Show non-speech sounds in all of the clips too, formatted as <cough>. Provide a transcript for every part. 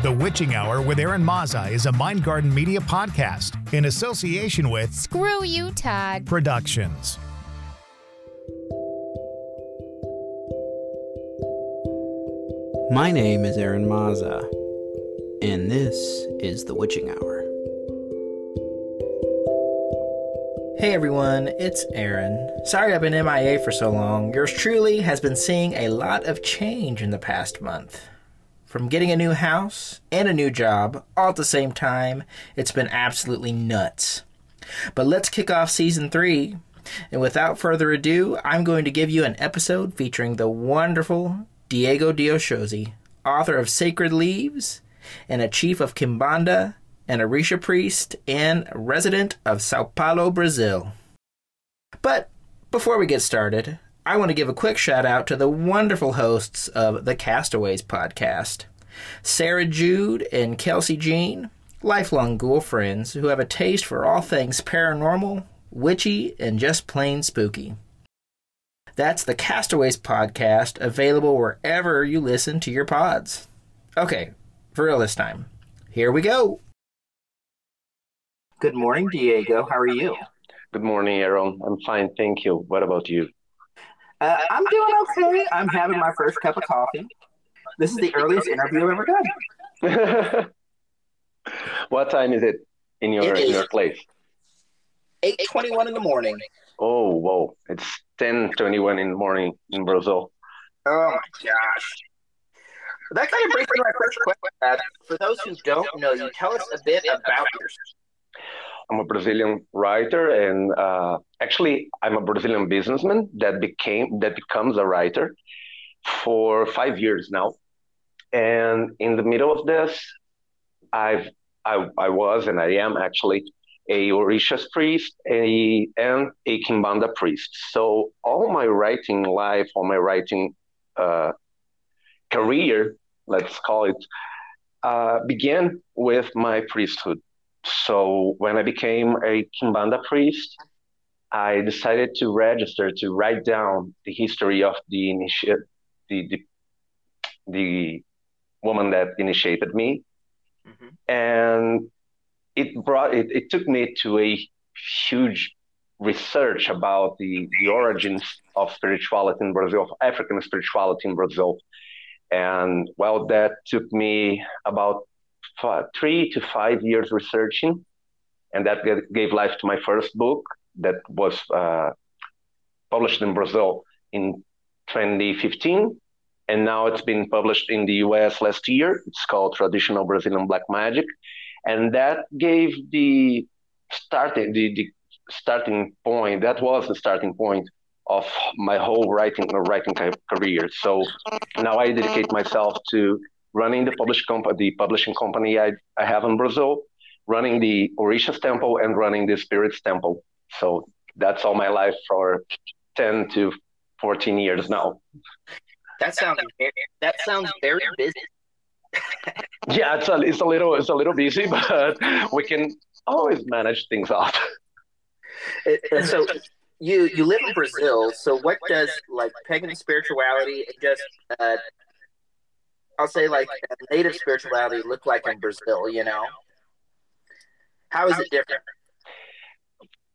The Witching Hour with Eron Mazza is a Mind Garden Media podcast in association with Screw you, Todd. Productions. My name is Eron Mazza, and this is The Witching Hour. Hey everyone, it's Eron. Sorry I've been MIA for so long. Yours truly has been seeing a lot of change in the past month. From getting a new house and a new job all at the same time, it's been absolutely nuts. But let's kick off season three. And without further ado, I'm going to give you an episode featuring the wonderful Diego De Oxóssi, author of Sacred Leaves and a chief of Kimbanda, an Orisha priest, and resident of Sao Paulo, Brazil. But before we get started, I want to give a quick shout out to the wonderful hosts of the Castaways podcast Sarah Jude and Kelsey Jean, lifelong ghoul friends who have a taste for all things paranormal, witchy, and just plain spooky. That's the Castaways podcast, available wherever you listen to your pods. Okay, for real this time. Here we go. Good morning, Diego. How are you? Good morning, Eron. I'm fine, thank you. What about you? Uh, I'm doing okay. I'm having my first cup of coffee. This is the earliest interview I've ever done. <laughs> what time is it in your It in your place? 8:21 in the morning. Oh, whoa! It's ten twenty-one in the morning in Brazil. Oh my gosh. That kind of brings me to my first question. For those who don't know you, tell us a bit about yourself. I'm a Brazilian writer, and uh, actually, I'm a Brazilian businessman that became that becomes a writer for five years now. And in the middle of this, I've I, I was and I am actually a Orishas priest a, and a Kimbanda priest. So all my writing life, all my writing uh, career, let's call it, uh, began with my priesthood. So when I became a Kimbanda priest, I decided to register to write down the history of the initiate, the, the the woman that initiated me, mm-hmm. and it brought it, it took me to a huge research about the, the origins of spirituality in Brazil, of African spirituality in Brazil. And well, that took me about five, three to five years researching. And that gave life to my first book that was uh, published in Brazil in 2015. And now it's been published in the US last year. It's called Traditional Brazilian Black Magic and that gave the starting the, the starting point that was the starting point of my whole writing writing career so now i dedicate myself to running the publish comp- the publishing company I, I have in brazil running the orishas temple and running the spirits temple so that's all my life for 10 to 14 years now That sounds very, that sounds very busy. <laughs> yeah it's a, it's a little it's a little busy <laughs> but we can always manage things off and so you you live in Brazil. So what does like pagan spirituality and just uh, I'll say like native spirituality look like in Brazil? You know, how is it different?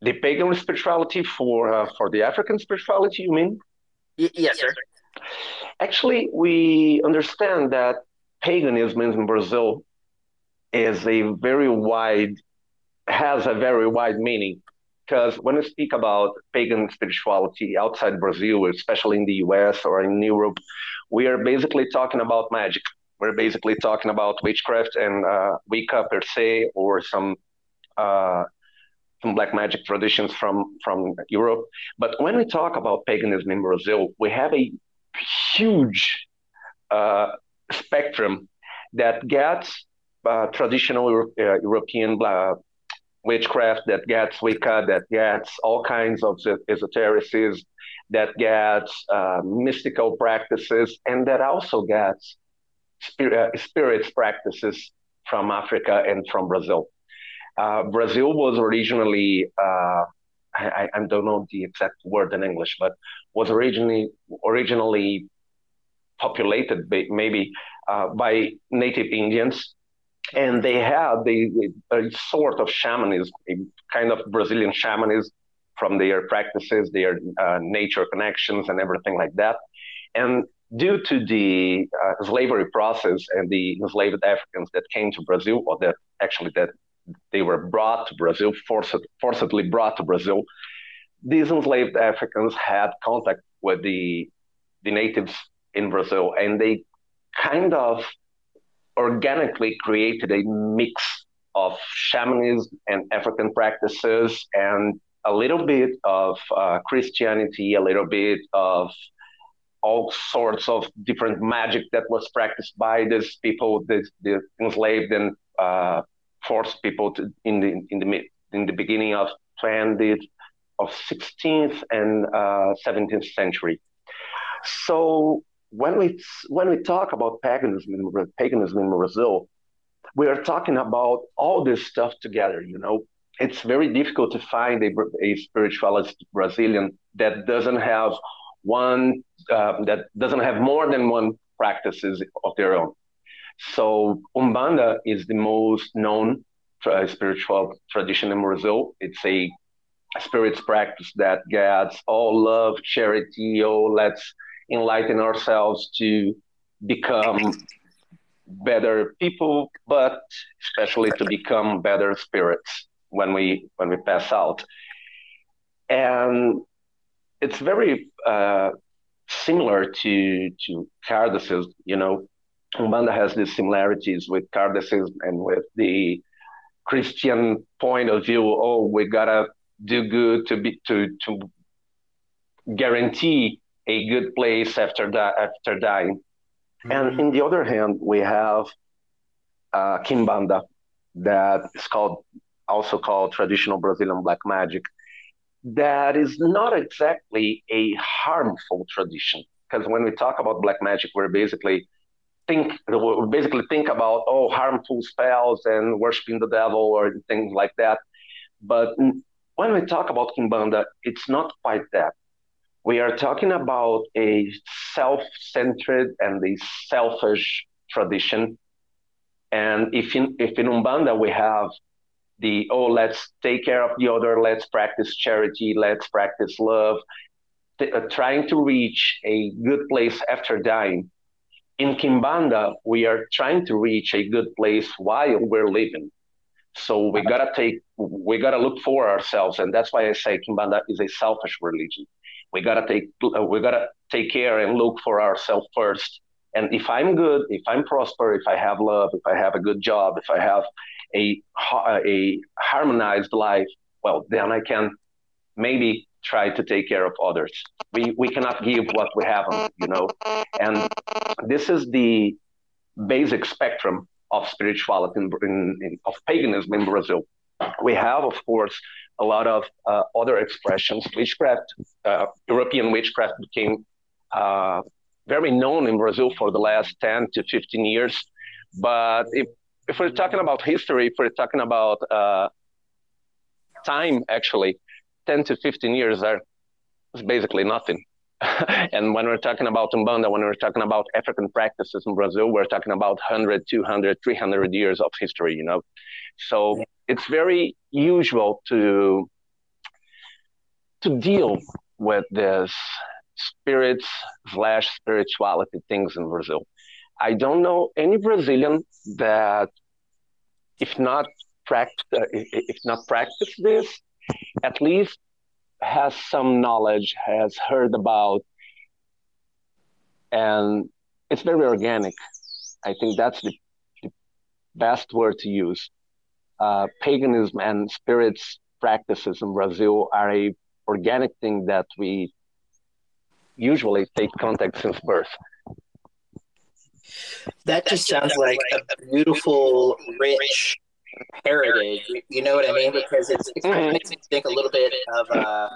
the pagan spirituality for uh, for the African spirituality, you mean? Y- yes, sir. Actually, we understand that paganism in Brazil is a very wide has a very wide meaning because when we speak about pagan spirituality outside Brazil, especially in the US or in Europe, we are basically talking about magic. We're basically talking about witchcraft and uh, Wicca per se, or some uh, some black magic traditions from from Europe. But when we talk about paganism in Brazil, we have a huge uh, spectrum that gets uh, traditional Euro- uh, European uh, witchcraft, that gets Wicca, that gets all kinds of es- esotericism, that gets uh, mystical practices, and that also gets uh, spirits practices from Africa and from Brazil. Uh, Brazil was originally, uh, I, I don't know the exact word in English, but was originally originally populated by maybe uh, by native Indians. And they had the, a sort of shamanism, kind of Brazilian shamanism from their practices, their uh, nature connections, and everything like that. And due to the uh, slavery process and the enslaved Africans that came to Brazil, or that actually that they were brought to Brazil, forced, forcibly brought to Brazil, these enslaved Africans had contact with the the natives in Brazil, and they kind of organically created a mix of shamanism and African practices, and a little bit of uh, Christianity, a little bit of all sorts of different magic that was practiced by these people, the, the enslaved and uh, forced people to, in the in the in the beginning of 20th of 16th and uh, 17th century. So when we when we talk about paganism in, paganism in Brazil, we are talking about all this stuff together. You know, it's very difficult to find a, a spiritualist Brazilian that doesn't have one uh, that doesn't have more than one practices of their own. So Umbanda is the most known uh, spiritual tradition in Brazil. It's a spirits practice that gets all love, charity, oh, let's enlighten ourselves to become better people, but especially to become better spirits when we when we pass out. And it's very uh, similar to to Kardecism. You know, Umbanda has these similarities with Kardecism and with the Christian point of view. Oh, we gotta do good to be to to guarantee a good place after that after dying. Mm-hmm. And in the other hand, we have uh, Kimbanda, that is called also called traditional Brazilian black magic. That is not exactly a harmful tradition because when we talk about black magic, we're basically think we basically think about oh harmful spells and worshiping the devil or things like that. But when we talk about Kimbanda, it's not quite that. We are talking about a self-centered and a selfish tradition. And if in, if in Umbanda we have the, oh, let's take care of the other, let's practice charity, let's practice love, uh, trying to reach a good place after dying. In Kimbanda, we are trying to reach a good place while we're living. So we gotta take, we gotta look for ourselves, and that's why I say Kimbanda is a selfish religion. We gotta take, uh, we gotta take care and look for ourselves first. And if I'm good, if I'm prosper, if I have love, if I have a good job, if I have a uh, a harmonized life, well, then I can maybe try to take care of others. We we cannot give what we haven't, you know. And this is the basic spectrum of spirituality in, in, in, of paganism in Brazil. We have, of course, a lot of uh, other expressions. Witchcraft, uh, European witchcraft became uh, very known in Brazil for the last 10 to 15 years. But if, if we're talking about history, if we're talking about uh, time, actually, 10 to 15 years are basically nothing. <laughs> and when we're talking about Umbanda, when we're talking about African practices in Brazil, we're talking about 100, 200, 300 years of history, you know. So. It's very usual to to deal with this spirits slash spirituality things in Brazil. I don't know any Brazilian that, if not practice, if not practice this, at least has some knowledge, has heard about, and it's very organic. I think that's the, the best word to use. Uh, paganism and spirits practices in Brazil are a organic thing that we usually take contact since birth. That just sounds like a beautiful, rich heritage. You know what I mean? Because it's, it kind of makes me think a little bit of uh,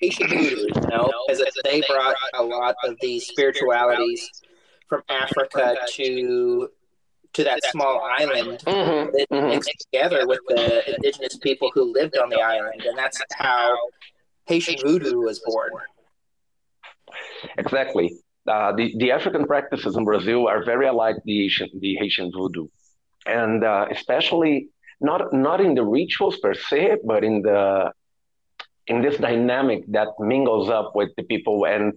voodoo, you know, because they brought a lot of these spiritualities from Africa to to that small island mm-hmm, that mm-hmm. mixed together with the indigenous people who lived on the island, and that's how Haitian voodoo was born. Exactly. uh, the, the African practices in Brazil are very alike the Haitian, the Haitian voodoo. And uh, especially not, not in the rituals per se, but in the in this dynamic that mingles up with the people and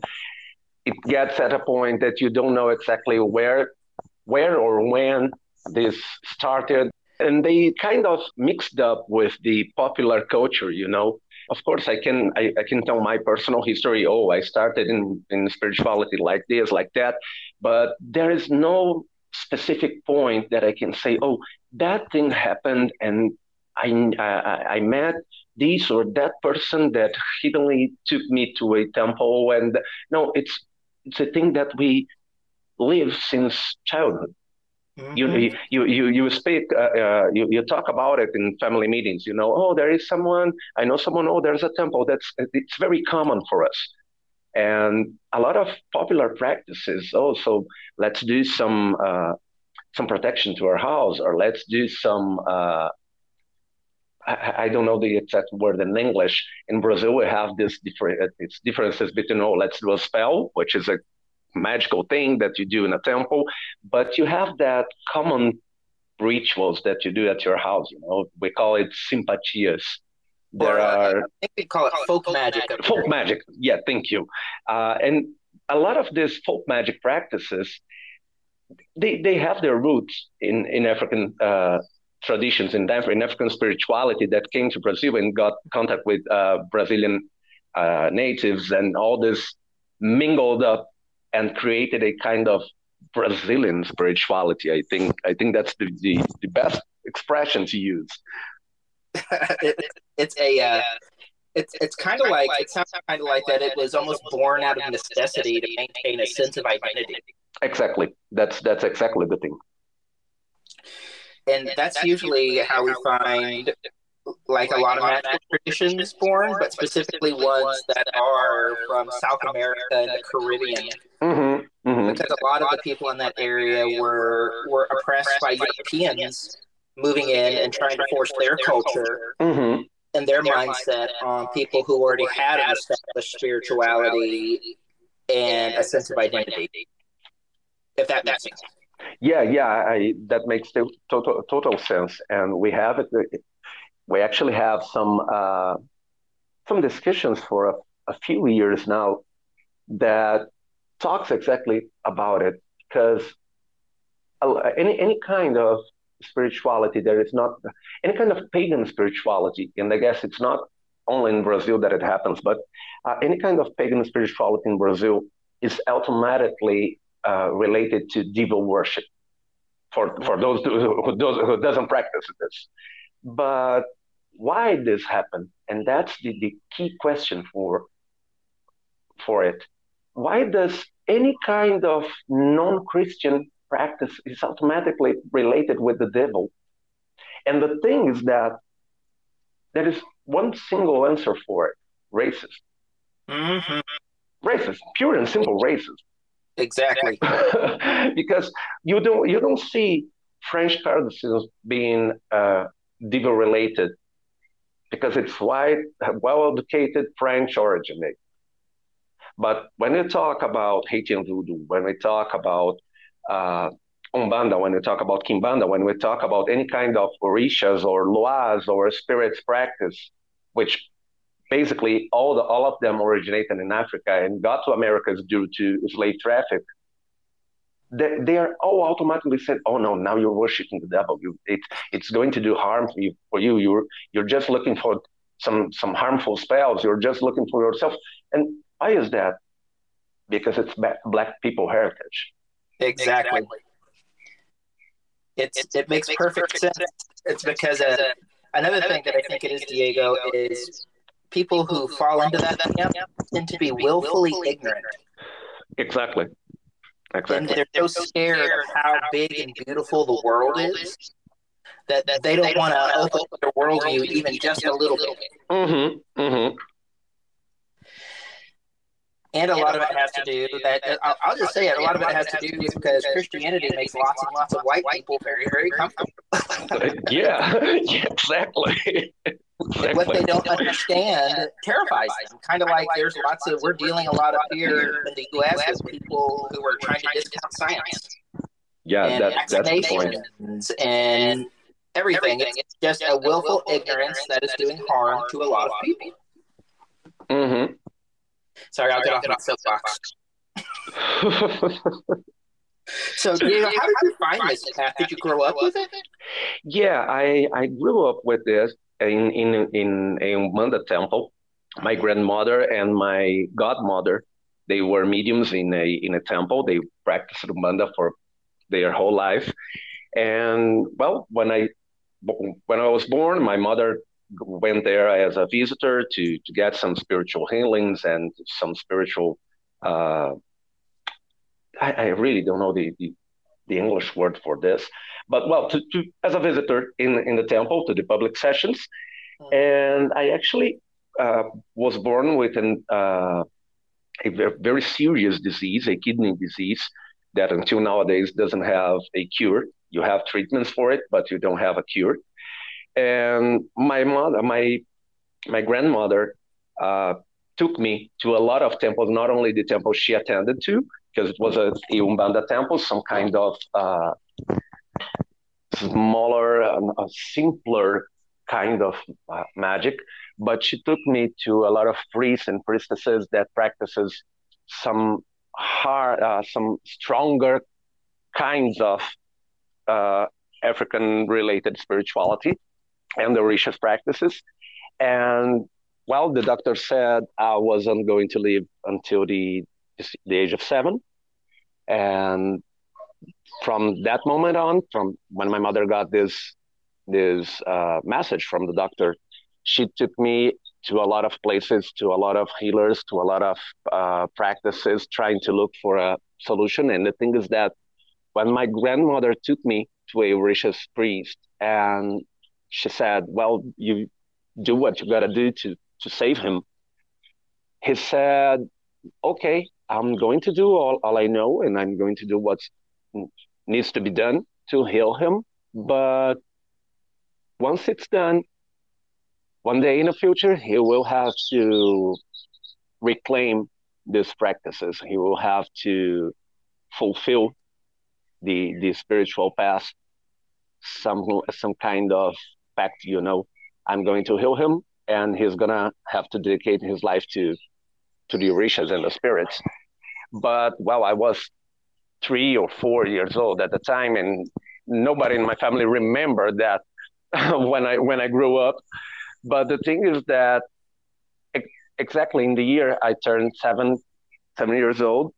it gets at a point that you don't know exactly where where or when this started. And they kind of mixed up with the popular culture you know. Of course i can I, I, can tell my personal history. Oh i started in in spirituality like this like that. But there is no specific point that i can say oh that thing happened and i i, I met this or that person that suddenly took me to a temple. And no it's it's a thing that we live since childhood Mm-hmm. You, you, you, you speak, uh, uh, you, you talk about it in family meetings, you know, oh, there is someone, I know someone, oh, there's a temple. That's, it's very common for us. And a lot of popular practices, oh, so let's do some, uh, some protection to our house, or let's do some, uh, I, I, don't know the exact word in English. In Brazil, we have this different, it's differences between, oh, let's do a spell, which is a magical thing that you do in a temple, but you have that common rituals that you do at your house. You know, we call it simpatias. There are. I think we call it folk magic. Folk magic. Yeah, thank you. Uh, and a lot of these folk magic practices, they, they have their roots in in African uh, traditions, in, in African spirituality that came to Brazil and got contact with uh, Brazilian uh, natives, and all this mingled up and created a kind of Brazilian spirituality. I think I think that's the the, the best expression to use. <laughs> it, it's a uh, it's it's kind of like it sounds kind of like that. It was almost born out of necessity to maintain a sense of identity. Exactly. That's that's exactly the thing. And that's usually how we find like a lot of magical traditions born, but specifically ones that are from South America and the Caribbean. Mm-hmm, mm-hmm. Because a lot of the people in that area were were oppressed by Europeans moving in and trying to force their culture mm-hmm. and their mindset on people who already had an established spirituality and a sense of identity. If that makes sense. Yeah, yeah, I, that makes total total sense, and we have it we actually have some uh, some discussions for a, a, few years now that talks exactly about it because any any kind of spirituality there is not any kind of pagan spirituality and i guess it's not only in brazil that it happens but uh, any kind of pagan spirituality in brazil is automatically uh, related to devil worship. For for those who, who, who doesn't practice this but why this happened, and that's the, the key question for for it. Why does any kind of non-Christian practice is automatically related with the devil? And the thing is that there is one single answer for it: racist. Mm-hmm. Racist, pure and simple racist. Exactly. <laughs> because you don't you don't see French cardinals being uh, devil related because it's white, well-educated French origin. But when we talk about Haitian voodoo, when we talk about uh, Umbanda, when we talk about Kimbanda, when we talk about any kind of Orishas or Loas or spirits practice, which basically all the all of them originated in Africa and got to Americas due to slave traffic they, they are all automatically said, "Oh no, now you're worshiping the devil. You, it, it's going to do harm for you. For you, you're you're just looking for some some harmful spells. You're just looking for yourself." And why is that? Because it's black people heritage. Exactly. It's, it's it makes perfect sense. It's because uh, another thing that I think it is, Diego, is people who fall into that camp tend to be willfully ignorant. Exactly. Exactly. And they're so scared of how big and beautiful the world is that, that they don't want to open their worldview even just a little bit. Mm-hmm. Mm-hmm. And a lot of it has to do that. I'll, I'll just say it. A lot of it has to do because Christianity makes lots and lots of white people very, very comfortable. <laughs> yeah, <laughs> yeah, exactly. <laughs> What they don't understand terrifies them. Kind of like there's lots of, we're dealing a lot of here in the US with people who are trying to discount science. Yeah, and that, that's the point. and everything. It's just a willful ignorance that is doing harm to a lot of people. Mm-hmm. Sorry, I'll get off my soapbox. So, <laughs> Diego, how did you find this path? Did you grow up with it? yeah, I, I grew up with this in in in a Umbanda temple. My grandmother and my godmother, they were mediums in a in a temple. They practiced Umbanda for their whole life. And well, when I when I was born, my mother went there as a visitor to to get some spiritual healings and some spiritual. Uh, I, I really don't know the, the the English word for this, but well, to, to as a visitor in in the temple to the public sessions, and I actually uh, was born with an uh, a very serious disease, a kidney disease that until nowadays doesn't have a cure. You have treatments for it, but you don't have a cure. And my mother, my my grandmother, uh, took me to a lot of temples. Not only the temple she attended to, because it was a, a Umbanda temple, some kind of uh, smaller, and a simpler kind of uh, magic. But she took me to a lot of priests and priestesses that practices some hard, uh, some stronger kinds of uh, African-related spirituality and the Orishas practices. And well, the doctor said I wasn't going to live until the the age of seven, and from that moment on, from when my mother got this this uh, message from the doctor, she took me to a lot of places, to a lot of healers, to a lot of uh, practices, trying to look for a solution. And the thing is that when my grandmother took me to a Orishas priest, and she said, "Well, you do what you gotta do to to save him," he said, "Okay, I'm going to do all, all I know, and I'm going to do what needs to be done to heal him. Mm-hmm. But once it's done, one day in the future, he will have to reclaim these practices. He will have to fulfill the the spiritual path, some some kind of pact. You know, I'm going to heal him, and he's gonna have to dedicate his life to to the Orishas and the spirits. But while I was three or four years old at the time, and nobody in my family remembered that <laughs> when I when I grew up. But the thing is that ex- exactly in the year I turned seven seven years old,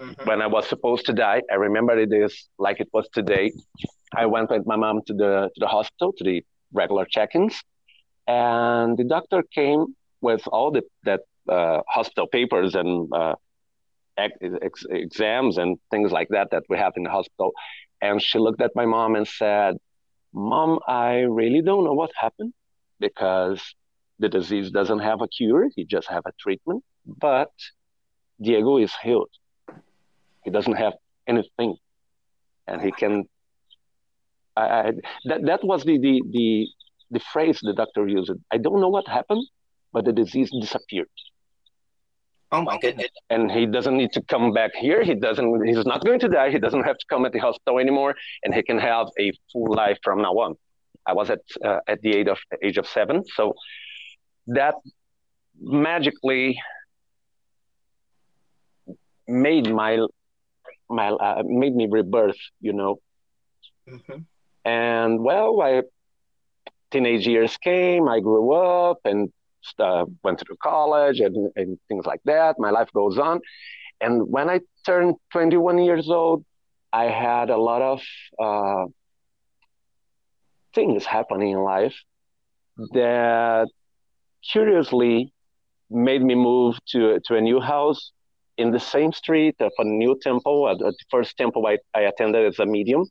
Mhm. when I was supposed to die, I remember it is like it was today. I went with my mom to the to the hospital to the regular check-ins, and the doctor came with all the that uh, hospital papers and uh, ex- ex- exams and things like that that we have in the hospital. And she looked at my mom and said, "Mom, I really don't know what happened because the disease doesn't have a cure; he just have a treatment. But Diego is healed. He doesn't have anything, and he can." I, I, that that was the, the the the phrase the doctor used. I don't know what happened, but the disease disappeared Oh my goodness. and he doesn't need to come back here. He doesn't. He's not going to die. He doesn't have to come at the hospital anymore, and he can have a full life from now on. I was at uh, at the age of age of seven, so that magically made my my uh, made me rebirth. You know, Mhm. and well, I teenage years came. I grew up and uh, went through college and, and things like that. My life goes on. And when I turned 21 years old, I had a lot of uh, things happening in life that curiously made me move to, to a new house in the same street of a new temple. The first temple I, I attended as a medium.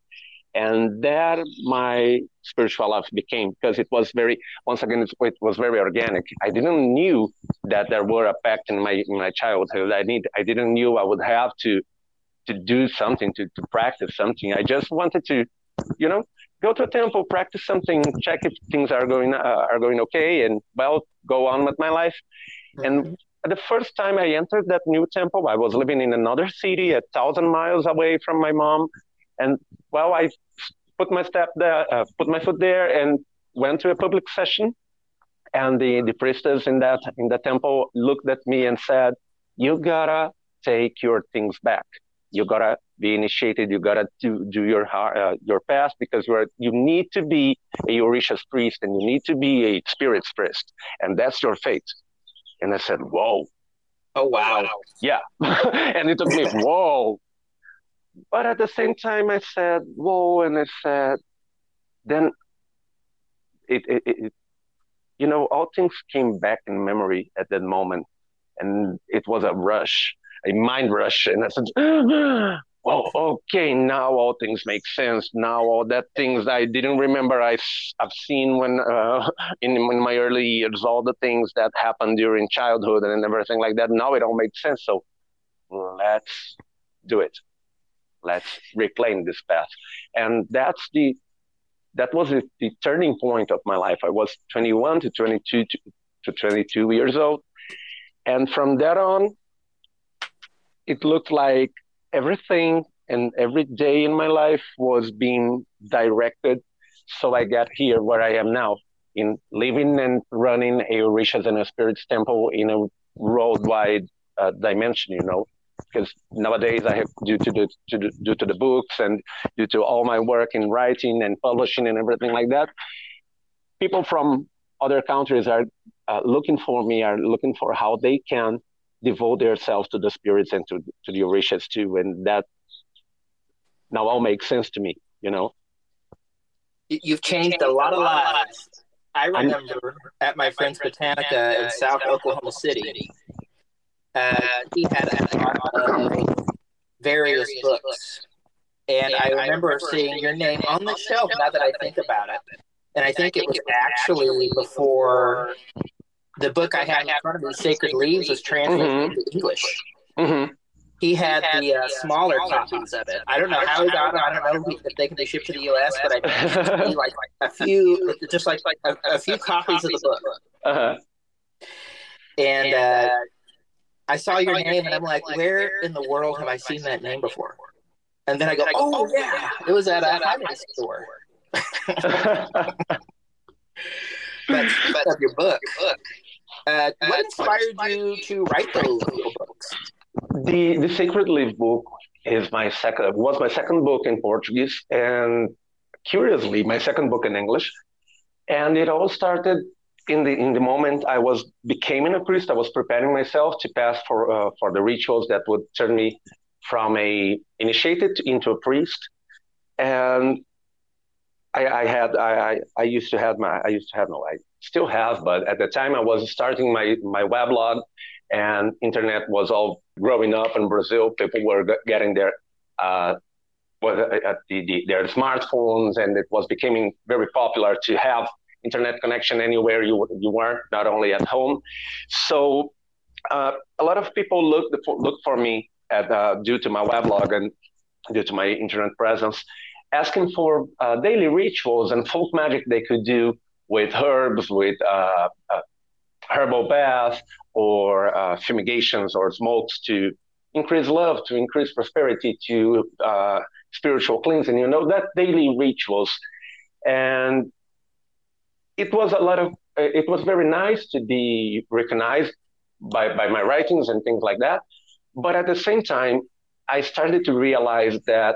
And there my spiritual life became because it was very once again it, was very organic. I didn't knew that there were a pact in my in my childhood. I need I didn't knew I would have to to do something to, to practice something. I just wanted to, you know, go to a temple, practice something, check if things are going uh, are going okay, and well, go on with my life. And the first time I entered that new temple, I was living in another city, a thousand miles away from my mom, and well, I put my step there, uh, put my foot there, and went to a public session. And the the priestess in that in the temple looked at me and said, "You gotta take your things back. You gotta be initiated. You gotta do, do your uh, your past because you are, you need to be a Orishas priest and you need to be a spirits priest, and that's your fate. And I said, whoa. Oh wow. Yeah, <laughs> and it took me whoa. But at the same time, I said whoa, and I said, then it, it, it you know, all things came back in memory at that moment, and it was a rush a mind rush, and I said, <gasps> "Oh, okay, now all things make sense. Now all that things I didn't remember, I, I've seen when uh, <laughs> in, in my early years, all the things that happened during childhood and everything like that. Now it all makes sense. So let's do it. Let's reclaim this path, and that's the that was the, the turning point of my life. I was 21 to 22 to, to 22 years old, and from that on, it looked like everything and every day in my life was being directed. So I got here where I am now in living and running a Orishas and a Spirits temple in a worldwide uh, dimension, you know, because nowadays I have due to the, to the, due to the books and due to all my work in writing and publishing and everything like that, people from other countries are uh, looking for me, are looking for how they can devote themselves to the spirits and to, to the Orishas too. And that now all makes sense to me, you know. You've changed a lot of lives. I remember at my friend's Botanica in South Oklahoma City, uh, he had a lot of various books. And I remember seeing your name on the shelf now that I think about it. And I think it was actually before the book I had in front of me, Sacred Leaves, was translated mm-hmm. into English. Mm-hmm. He had the uh, smaller copies of it. I don't know how he got them. I don't know if they can be shipped to the U.S., but I think <laughs> like a few, just like a, a few copies of the book. Uh-huh. And uh, I saw your name, and I'm like, where in the world have I seen that name before? And then I go, oh yeah, it was at a high store. <laughs> but, but of your book. Uh, what inspired you to write those little books? The the Sacred Leaf book is my second was my second book in Portuguese, and curiously, my second book in English. And it all started in the in the moment I was becoming a priest. I was preparing myself to pass for uh, for the rituals that would turn me from a initiated into a priest, and I, I had I, I used to have my I used to have no I still have, but at the time I was starting my, my weblog and internet was all growing up in Brazil. People were getting their uh, at the, the, their smartphones, and it was becoming very popular to have internet connection anywhere you you were, not only at home. So uh, a lot of people looked look for me at uh, due to my weblog and due to my internet presence, asking for uh, daily rituals and folk magic they could do with herbs, with uh, uh, herbal bath or uh, fumigations or smokes to increase love, to increase prosperity, to spiritual cleansing. You know that daily rituals, and it was a lot of. It was very nice to be recognized by by my writings and things like that, but at the same time, I started to realize that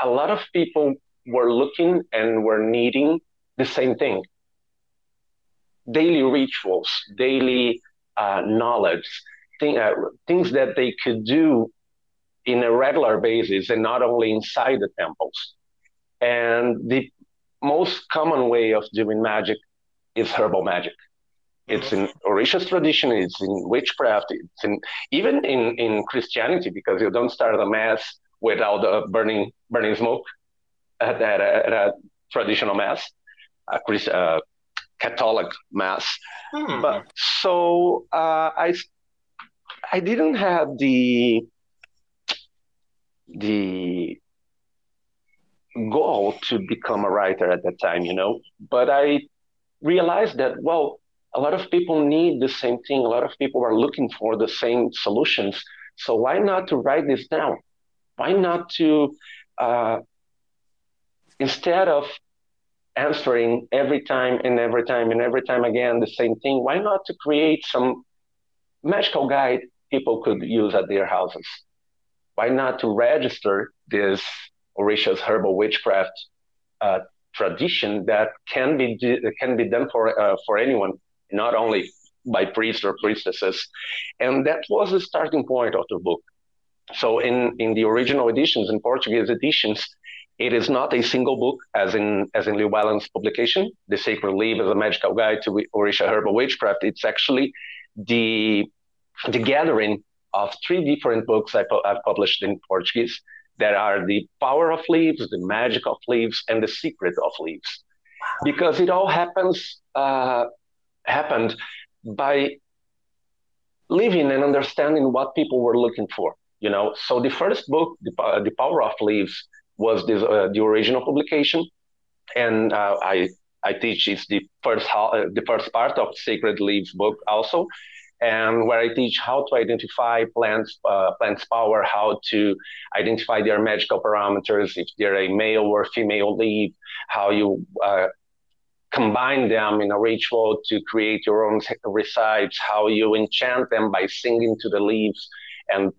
a lot of people were looking and were needing the same thing daily rituals, daily uh, knowledge, thing, uh, things that they could do in a regular basis and not only inside the temples. And the most common way of doing magic is herbal magic. It's in Orishas tradition, it's in witchcraft, it's in even in, in Christianity, because you don't start a mass without uh, burning burning smoke at, at, a, at a traditional mass. A Christ, uh, Catholic mass. Hmm. But so uh, I I didn't have the the goal to become a writer at that time, you know. But I realized that well, a lot of people need the same thing. A lot of people are looking for the same solutions. So why not to write this down? Why not to uh, instead of answering every time and every time and every time again the same thing, why not to create some magical guide people could use at their houses? Why not to register this Orisha's herbal witchcraft uh, tradition that can be can be done for uh, for anyone, not only by priests or priestesses, and that was the starting point of the book. So in in the original editions, in Portuguese editions, it is not a single book, as in as in Llewellyn's publication, The Sacred Leaf as a Magical Guide to Orisha Herbal Witchcraft. It's actually the the gathering of three different books I have published in Portuguese that are the power of leaves, the magic of leaves, and the secret of leaves, because it all happens uh, happened by living and understanding what people were looking for. You know, so the first book, the, uh, the power of leaves, was this, uh, the original publication, and uh, I I teach it's the first uh, the first part of Sacred Leaves book also, and where I teach how to identify plants uh, plants power, how to identify their magical parameters, if they're a male or female leaf, how you uh, combine them in a ritual to create your own recipes, how you enchant them by singing to the leaves. And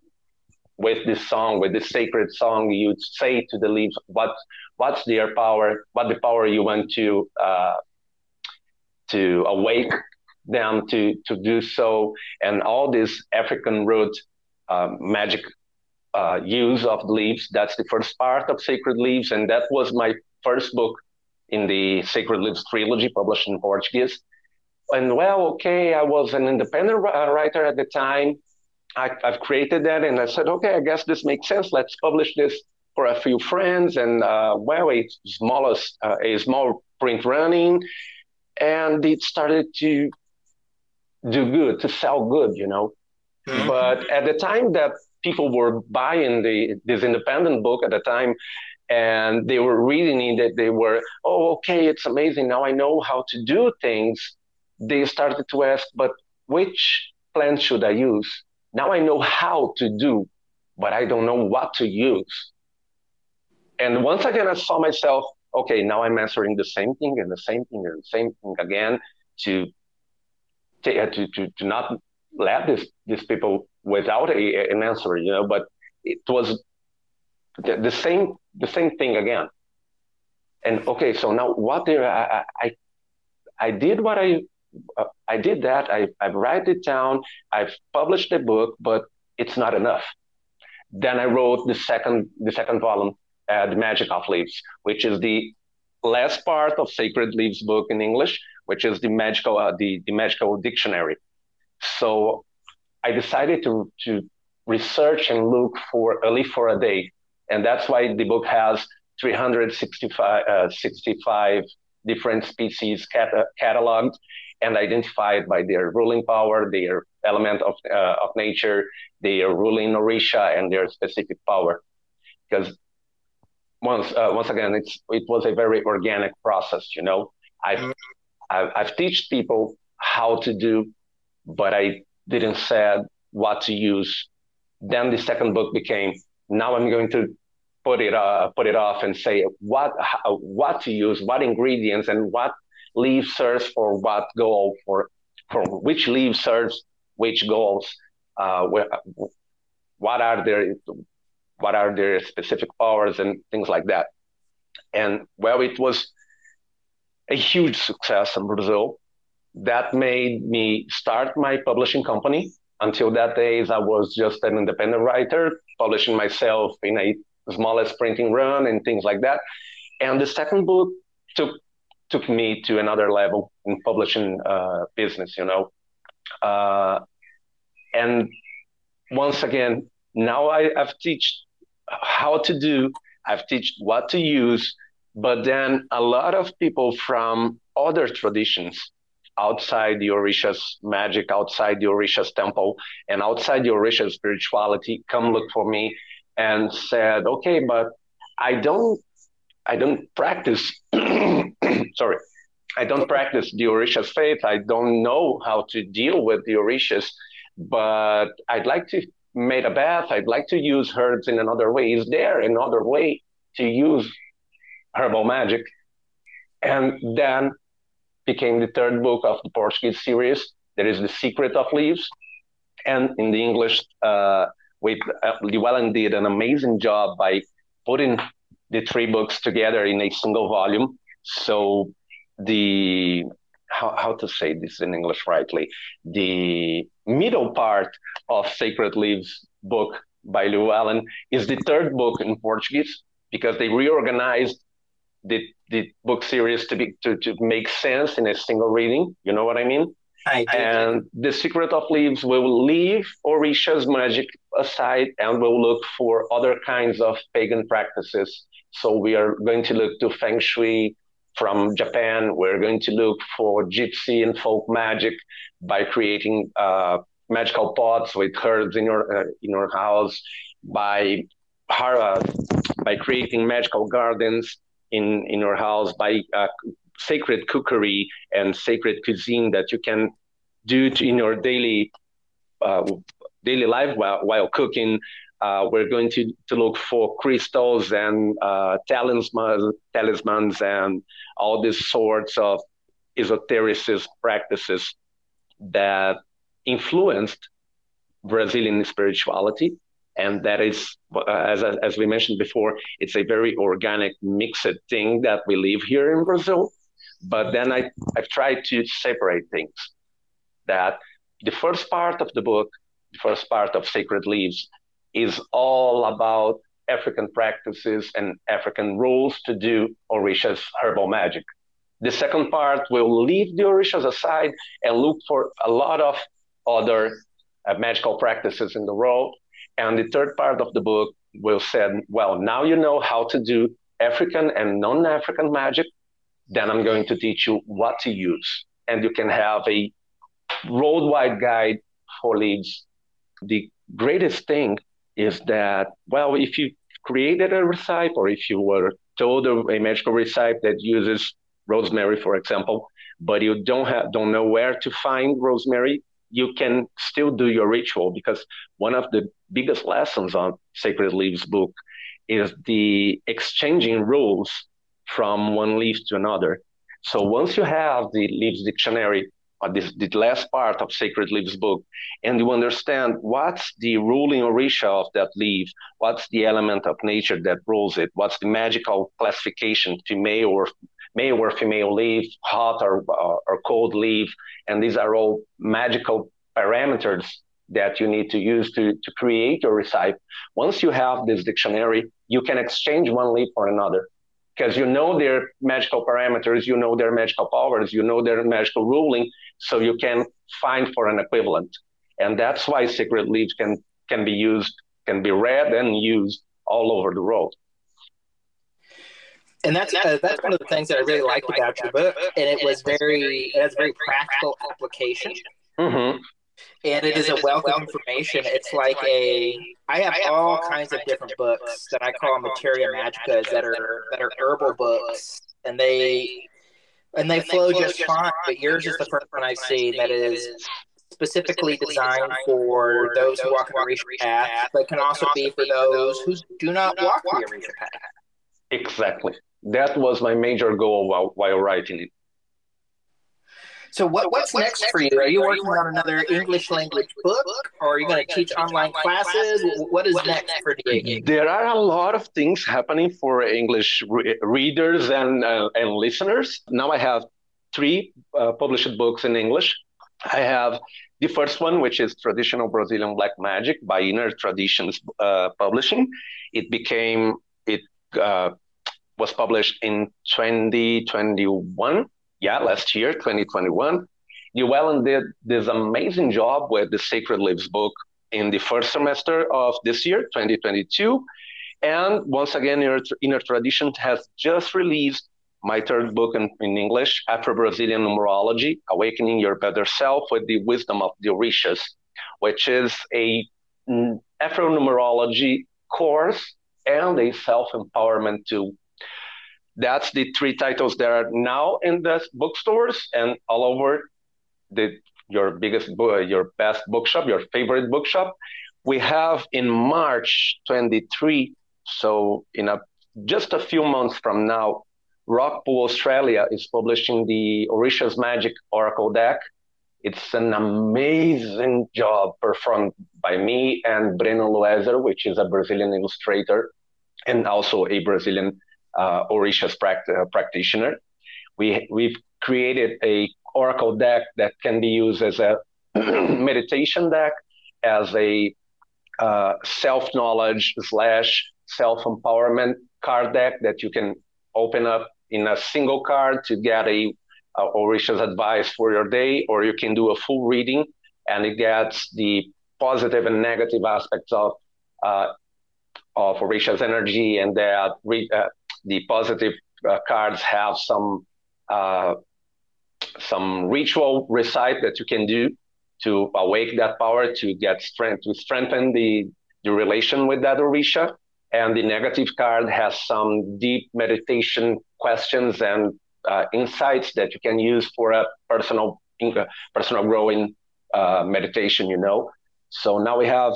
with this song, with this sacred song, you say to the leaves what what's their power, what the power you want to uh, to awake them to to do so, and all this African root uh, magic uh, use of leaves. That's the first part of Sacred Leaves, and that was my first book in the Sacred Leaves trilogy, published in Portuguese. And well, okay, I was an independent writer at the time I, have created that and I said, okay, I guess this makes sense. Let's publish this for a few friends and uh, well, a smallest, uh, a small print running, and it started to do good, to sell good, you know. Mm-hmm. But at the time that people were buying the this independent book at the time, and they were reading it, that they were, oh, okay, it's amazing. Now I know how to do things. They started to ask, but which plan should I use? Now I know how to do, but I don't know what to use. And once again, I saw myself, okay, now I'm answering the same thing and the same thing and the same thing again to, to, to, to not let this, these people without a, an answer, you know, but it was the, the same, the same thing again. And okay, so now what I, I, I did what I uh, I did that. I, I've write it down. I've published the book, but it's not enough. Then I wrote the second, the second volume, uh, The Magic of Leaves, which is the last part of Sacred Leaves book in English, which is the magical, uh, the, the magical dictionary. So I decided to, to research and look for a leaf for a day. And that's why the book has 365 uh, 65 different species cat- cataloged and identified by their ruling power, their element of, uh, of nature, their ruling Orisha, and their specific power. Because once, uh, once again, it's, it was a very organic process, you know. I've, I've, I've teach people how to do, but I didn't say what to use. Then the second book became, now I'm going to put it uh, put it off and say what how, what to use, what ingredients, and what leaf serves for what goal, for, for which leaf serves which goals, uh, what are their what are their specific powers and things like that. And well, it was a huge success in Brazil. That made me start my publishing company. Until that days, I was just an independent writer, publishing myself in a smallest printing run and things like that. And the second book took took me to another level in publishing uh, business, you know. Uh, and once again, now I, have teach how to do, I've teach what to use, but then a lot of people from other traditions outside the Orisha's magic, outside the Orisha's temple, and outside the Orisha's spirituality come look for me and said, okay, but I don't I don't practice. <clears throat> sorry, I don't practice the Orishas faith. I don't know how to deal with the Orishas, but I'd like to make a bath. I'd like to use herbs in another way. Is there another way to use herbal magic? And then became the third book of the Portuguese series. There is The Secret of Leaves. And in the English, uh, with uh, Llewellyn did an amazing job by putting the three books together in a single volume. So the how, how to say this in English rightly, the middle part of Sacred Leaves book by Llewellyn is the third book in Portuguese because they reorganized the, the book series to be to, to make sense in a single reading. You know what I mean? I And the Secret of Leaves will leave Orisha's magic aside and will look for other kinds of pagan practices. So we are going to look to Feng Shui from Japan. We're going to look for gypsy and folk magic by creating uh, magical pots with herbs in your uh, in your house, by uh, by creating magical gardens in in your house, by uh, sacred cookery and sacred cuisine that you can do in your daily uh, daily life while, while cooking. Uh, we're going to, to look for crystals and uh, talismans, talismans and all these sorts of esotericist practices that influenced Brazilian spirituality. And that is, as, as we mentioned before, it's a very organic, mixed thing that we live here in Brazil. But then I, I've tried to separate things. That the first part of the book, the first part of Sacred Leaves, is all about African practices and African rules to do Orisha's herbal magic. The second part will leave the Orishas aside and look for a lot of other uh, magical practices in the world. And the third part of the book will say, well, now you know how to do African and non African magic. Then I'm going to teach you what to use. And you can have a worldwide guide for leads. The greatest thing is that, well, if you created a recipe or if you were told a magical recipe that uses rosemary, for example, but you don't have don't know where to find rosemary, you can still do your ritual because one of the biggest lessons on Sacred Leaves book is the exchanging rules from one leaf to another. So once you have the Leaves Dictionary, uh, this, the last part of Sacred Leaves book, and you understand what's the ruling orisha of that leaf, what's the element of nature that rules it, what's the magical classification, female or male or female leaf, hot or, uh, or cold leaf, and these are all magical parameters that you need to use to, to create your recipe. Once you have this dictionary, you can exchange one leaf for another because you know their magical parameters, you know their magical powers, you know their magical ruling, so you can find for an equivalent. And that's why Sacred Leaves can can be used, can be read and used all over the world and that's uh, that's one of the things that I really liked about your book, and it was very it has very practical application. Mm-hmm. And it is a wealth of information. It's like a I have all kinds of different books that I call materia magicas that are that are herbal books, and they and they flow just fine. But yours is the first one I've seen that is specifically designed for those who walk the Orisha path, but can also be for those who do not walk the Orisha path. Exactly that was my major goal while, while writing it. So what, what's, what's next, next for you? Are you working on another English language book, or are you going to teach online classes? What is next for DAU? There are a lot of things happening for English re- readers and uh, and listeners. Now I have three uh, published books in English. I have the first one, which is Traditional Brazilian Black Magic by Inner Traditions uh, Publishing. It became it uh, was published in 2021. Yeah, last year, 2021. Llewellyn did this amazing job with the Sacred Leaves book in the first semester of this year, 2022. And once again, Inner, Inner Tradition has just released my third book in, in English, Afro Brazilian Numerology Awakening Your Better Self with the Wisdom of the Orishas, which is a Afro numerology course and a self empowerment tool that's the three titles that are now in the bookstores and all over the your biggest uh, your best bookshop, your favorite bookshop. We have in March 23, so in a just a few months from now, Rockpool Australia is publishing the Orisha's Magic Oracle deck. It's an amazing job performed by me and Breno Loeser, which is a Brazilian illustrator and also a Brazilian uh, Orisha's pract- uh, practitioner. We, we've created a Oracle deck that can be used as a <clears throat> meditation deck, as a uh, self knowledge slash self empowerment card deck that you can open up in a single card to get a, a Orisha's advice for your day, or you can do a full reading and it gets the positive and negative aspects of uh, of Orisha's energy, and that re- uh, the positive uh, cards have some uh, some ritual recite that you can do to awake that power to get strength to strengthen the the relation with that orisha. And the negative card has some deep meditation questions and uh, insights that you can use for a personal personal growing uh, meditation you know so now we have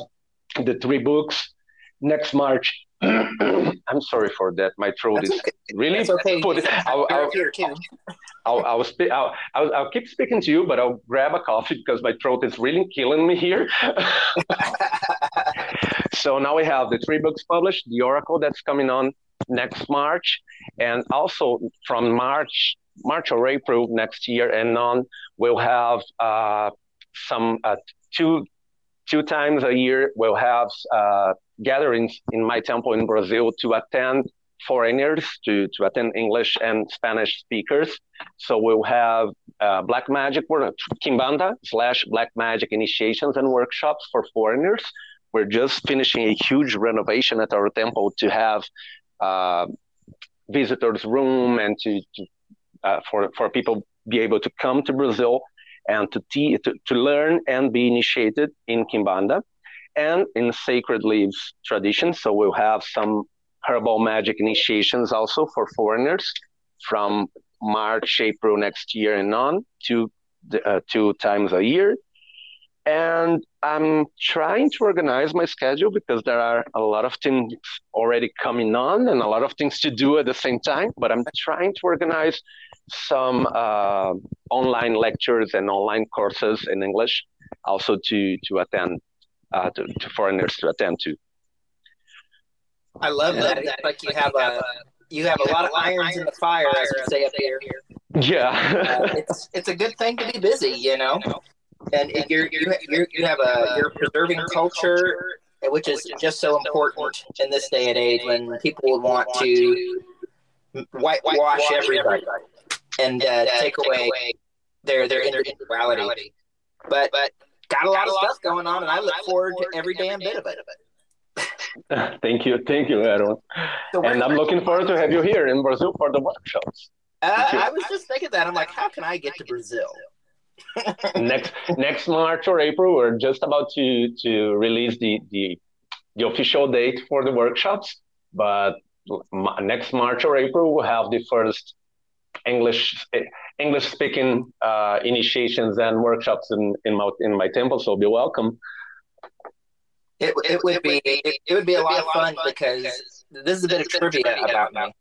the three books next march <clears throat> I'm sorry for that. My throat That's is okay. really. Okay. Put, I'll, I'll, here too. I'll, I'll, spe- I'll, I'll, I'll, keep speaking to you, but I'll grab a coffee because my throat is really killing me here. <laughs> <laughs> so now we have the three books published, the Oracle that's coming on next March, and also from March, March or April next year and on, we'll have uh, some uh, two two times a year. We'll have uh, gatherings in my temple in Brazil to attend foreigners, to, to attend English and Spanish speakers. So we'll have uh, black magic, Kimbanda slash black magic initiations and workshops for foreigners. We're just finishing a huge renovation at our temple to have uh, visitors room and to, to uh, for, for people be able to come to Brazil and to, te- to, to learn and be initiated in Kimbanda and in sacred leaves tradition. So we'll have some herbal magic initiations also for foreigners from March, April next year and on, two uh, two times a year. And I'm trying to organize my schedule because there are a lot of things already coming on and a lot of things to do at the same time. But I'm trying to organize some uh, online lectures and online courses in English also to to attend uh, to, to, foreigners to attend to. I love that. It's like you have a you have a lot of irons in the fire, as we say up here. Yeah, uh, it's it's a good thing to be busy, you know. And you're, you're, you're you have a you're preserving culture, which is just so important in this day and age when people would want to whitewash everybody and uh, take away their their individuality. But but got a lot of stuff going on, and I look forward to every damn bit of it. <laughs> thank you, thank you, Eron. So and I'm looking forward to have you here in Brazil for the workshops. Uh, I was just thinking that I'm like, how can I get to Brazil? Next next March or April, we're just about to to release the the, the official date for the workshops, but next March or April we'll have the first English English speaking uh, initiations and workshops in in my in my temple. So be welcome. It, it would be it would be a lot of fun because this is a bit of trivia about me.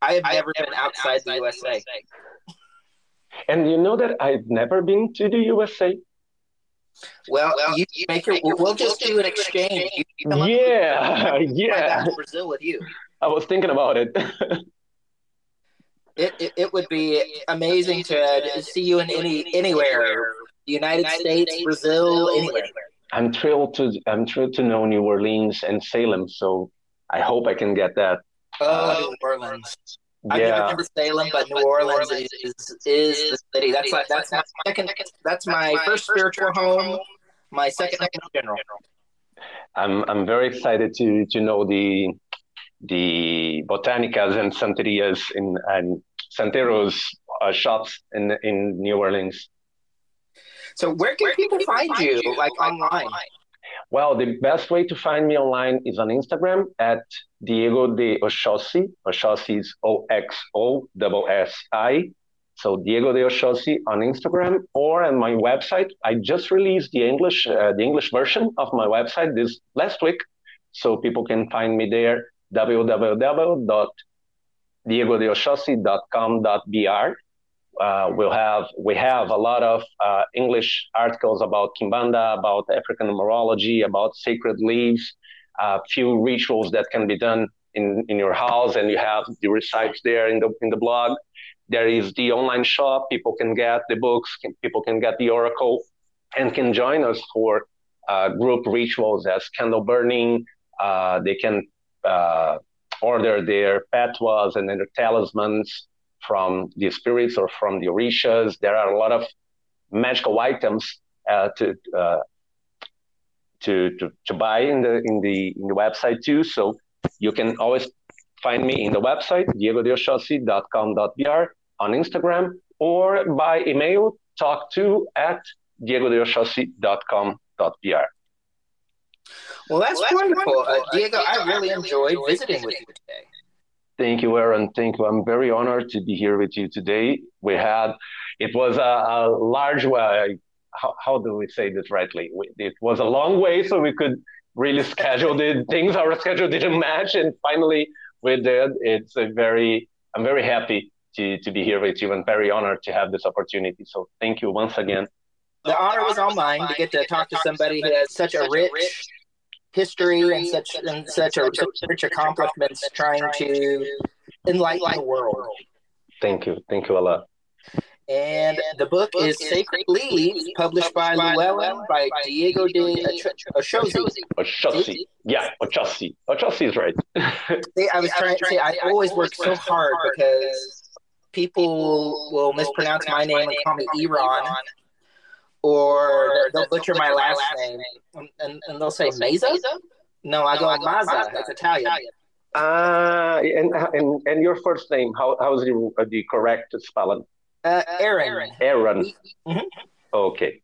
I have never been outside the USA. And you know that I've never been to the USA. Well, you, you make your. We'll just do an exchange. yeah, <laughs> yeah. Brazil with you. I was thinking about it. <laughs> It, it, it would be amazing to see you in any anywhere, United States, Brazil, anywhere. I'm thrilled to I'm thrilled to know New Orleans and Salem. So I hope I can get that. Oh, uh, New Orleans. I've yeah. never been to Salem, but New Orleans is, is, is the city. That's like that's my second. That's my first spiritual home. My second home in general. I'm I'm very excited to to know the the botanicas and santerias in and santeros uh, shops in in New Orleans. So where can, where people, can people find, find you, like online? Well, the best way to find me online is on Instagram at Diego de Oxóssi. Oxóssi is O X O S I. So Diego de Oxóssi on Instagram or on my website. I just released the English uh, the English version of my website this last week, so people can find me there www.diegodeoxossi.com.br. Uh, we'll have we have a lot of uh, English articles about Kimbanda, about African numerology, about sacred leaves, a few rituals that can be done in, in your house, and you have the recites there in the in the blog. There is the online shop. People can get the books. Can, people can get the oracle, and can join us for uh, group rituals as candle burning. Uh, they can uh, order their patuás and their talismans from the spirits or from the orishas. There are a lot of magical items uh, to, uh, to, to to buy in the in the in the website too. So you can always find me in the website diegodeoxossi.com.br on Instagram or by email talk to at diegodeoxossi.com.br. Well, that's, well, that's wonderful. wonderful. Uh, Diego, Diego, I really enjoyed visiting with you today. Thank you, Eron. Thank you. I'm very honored to be here with you today. We had, it was a, a large, uh, how, how do we say this rightly? It was a long way, so we could really schedule the things. Our schedule didn't match, and finally we did. It's a very, I'm very happy to, to be here with you and very honored to have this opportunity. So thank you once again. The honor was all mine to get to talk to somebody who has such a rich history, history and such and such, a, such rich accomplishments trying to enlighten the world. Thank you. Thank you a lot. And the book is Sacred Leaves, published by Llewellyn by Diego de Oxóssi. Oxóssi. Yeah, Oxóssi. Oxóssi is right. <laughs> See, I was trying to say, I always work so hard because people will mispronounce my name and call me Iran or they'll butcher my last name and, and, and they'll say Meza. No, I go Mazza. That's Italian. Ah, uh, and, and and your first name? How how is the, uh, the correct spelling? Uh, Eron. Eron. Mm-hmm. Okay.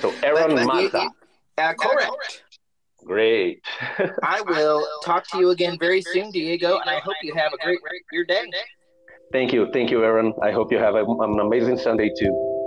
So Eron but, Mazza. Uh, correct. Great. <laughs> I will talk to you again very soon, Diego, and I hope you have a great your day. Thank you, thank you, Eron. I hope you have a, an amazing Sunday too.